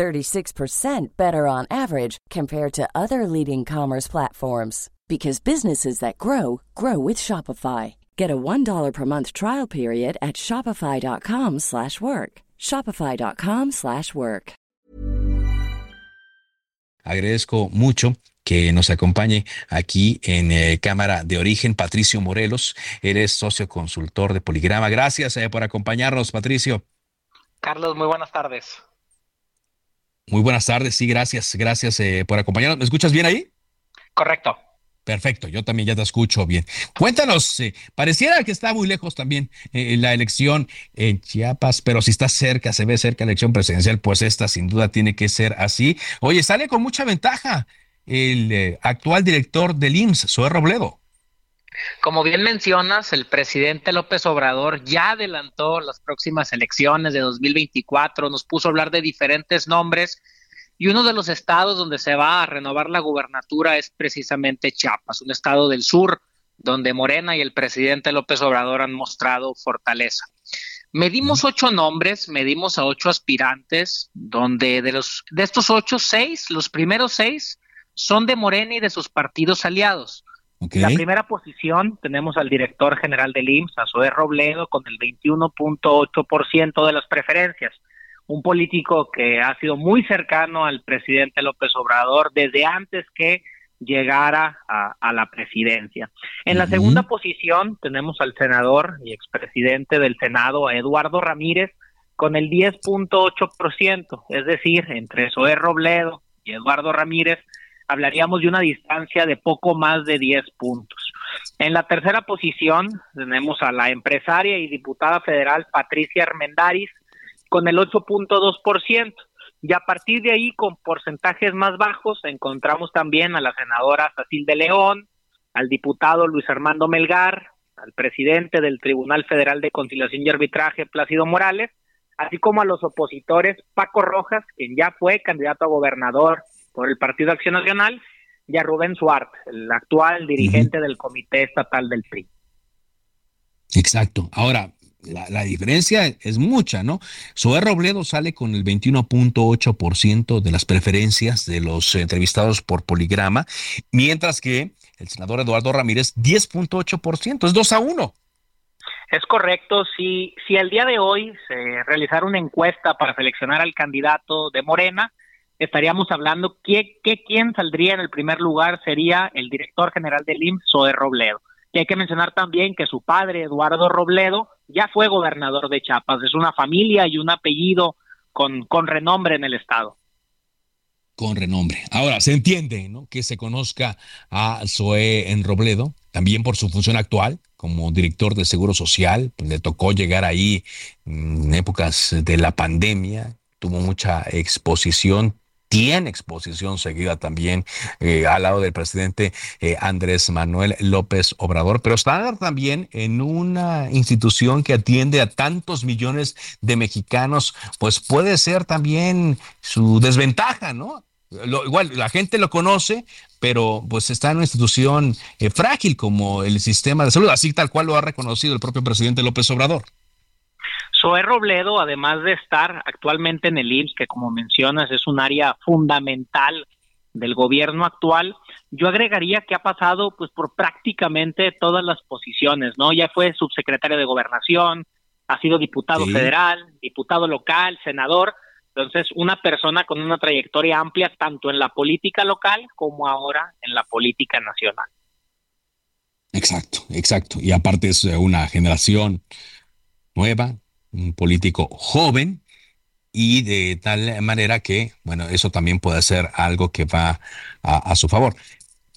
36% better on average compared to other leading commerce platforms because businesses that grow grow with Shopify. Get a $1 per month trial period at shopify.com/work. shopify.com/work. Agradezco mucho que nos acompañe aquí en eh, Cámara de Origen Patricio Morelos, eres socio consultor de Poligrama. Gracias eh, por acompañarnos, Patricio. Carlos, muy buenas tardes. Muy buenas tardes, sí, gracias, gracias eh, por acompañarnos. ¿Me escuchas bien ahí? Correcto. Perfecto, yo también ya te escucho bien. Cuéntanos, eh, pareciera que está muy lejos también eh, la elección en Chiapas, pero si está cerca, se ve cerca la elección presidencial, pues esta sin duda tiene que ser así. Oye, sale con mucha ventaja el actual director del IMSS, Zoé Robledo. Como bien mencionas, el presidente López Obrador ya adelantó las próximas elecciones de 2024, nos puso a hablar de diferentes nombres y uno de los estados donde se va a renovar la gubernatura es precisamente Chiapas, un estado del sur donde Morena y el presidente López Obrador han mostrado fortaleza. Medimos ocho nombres, medimos a ocho aspirantes, donde de los de estos ocho, seis, los primeros seis son de Morena y de sus partidos aliados. La primera posición tenemos al director general del IMSS, Azoé Robledo, con el 21.8% de las preferencias. Un político que ha sido muy cercano al presidente López Obrador desde antes que llegara a, la presidencia. En la segunda posición tenemos al senador y expresidente del Senado, Eduardo Ramírez, con el 10.8%, es decir, entre Zoé Robledo y Eduardo Ramírez hablaríamos de una distancia de poco más de 10 puntos. En la tercera posición tenemos a la empresaria y diputada federal Patricia Armendaris con el 8.2%. Y a partir de ahí, con porcentajes más bajos, encontramos también a la senadora Cecil de León, al diputado Luis Armando Melgar, al presidente del Tribunal Federal de Conciliación y Arbitraje, Plácido Morales, así como a los opositores Paco Rojas, quien ya fue candidato a gobernador por el Partido Acción Nacional, y a Rubén Suárez, el actual dirigente del Comité Estatal del PRI. Exacto. Ahora, la, diferencia es mucha, ¿no? Zoé Robledo sale con el 21.8% de las preferencias de los entrevistados por poligrama, mientras que el senador Eduardo Ramírez 10.8%, es 2 a 1. Es correcto, si, si el día de hoy se realizara una encuesta para seleccionar al candidato de Morena, estaríamos hablando que, que quién saldría en el primer lugar sería el director general del IMSS, Zoe Robledo. Y hay que mencionar también que su padre, Eduardo Robledo, ya fue gobernador de Chiapas. Es una familia y un apellido con, con renombre en el estado. Con renombre. Ahora, se entiende ¿no? que se conozca a Zoe en Robledo, también por su función actual como director de Seguro Social. Le tocó llegar ahí en épocas de la pandemia, tuvo mucha exposición tiene exposición seguida también eh, al lado del presidente eh, Andrés Manuel López Obrador, pero está también en una institución que atiende a tantos millones de mexicanos, pues puede ser también su desventaja, ¿no? igual la gente lo conoce, pero pues está en una institución eh, frágil como el sistema de salud, así tal cual lo ha reconocido el propio presidente López Obrador. Zoé Robledo, además de estar actualmente en el IMSS, que como mencionas es un área fundamental del gobierno actual, yo agregaría que ha pasado pues por prácticamente todas las posiciones, ¿no? Ya fue subsecretario de Gobernación, ha sido diputado federal, diputado local, senador, entonces una persona con una trayectoria amplia tanto en la política local como ahora en la política nacional. Exacto, exacto. Y aparte es una generación nueva, un político joven y de tal manera que, bueno, eso también puede ser algo que va a, su favor.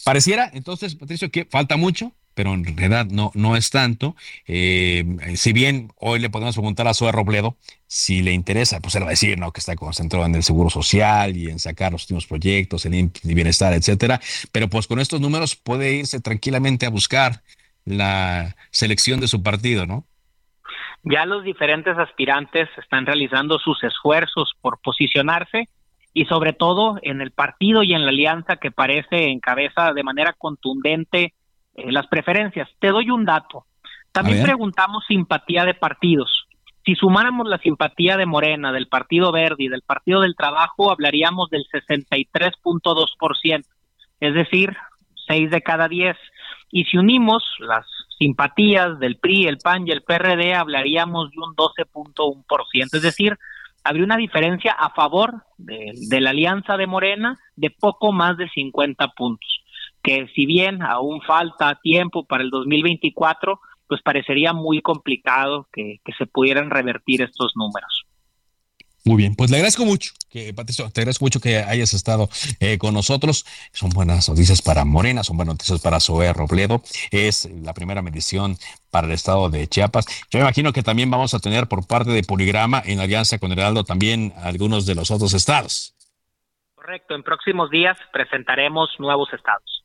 Pareciera entonces, Patricio, que falta mucho, pero en realidad no, no es tanto. Eh, si bien hoy le podemos preguntar a Zoe Robledo si le interesa, pues él va a decir, ¿no? Que está concentrado en el seguro social y en sacar los últimos proyectos, el bienestar, etcétera. Pero pues con estos números puede irse tranquilamente a buscar la selección de su partido, ¿no? Ya los diferentes aspirantes están realizando sus esfuerzos por posicionarse y sobre todo en el partido y en la alianza que parece encabeza de manera contundente eh, las preferencias. Te doy un dato. También preguntamos simpatía de partidos. Si sumáramos la simpatía de Morena, del Partido Verde y del Partido del Trabajo, hablaríamos del 63.2%, es decir, 6 de cada 10. Y si unimos las simpatías del PRI, el PAN y el PRD, hablaríamos de un 12.1%. Es decir, habría una diferencia a favor de, de, la alianza de Morena de poco más de 50 puntos, que si bien aún falta tiempo para el 2024, pues parecería muy complicado que, que se pudieran revertir estos números. Muy bien, pues le agradezco mucho, que Patricio, te agradezco mucho que hayas estado eh, con nosotros. Son buenas noticias para Morena, son buenas noticias para Zoé Robledo. Es la primera medición para el estado de Chiapas. Yo me imagino que también vamos a tener por parte de Poligrama, en alianza con Heraldo, también algunos de los otros estados. Correcto, en próximos días presentaremos nuevos estados.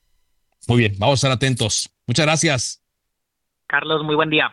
Muy bien, vamos a estar atentos. Muchas gracias. Carlos, muy buen día.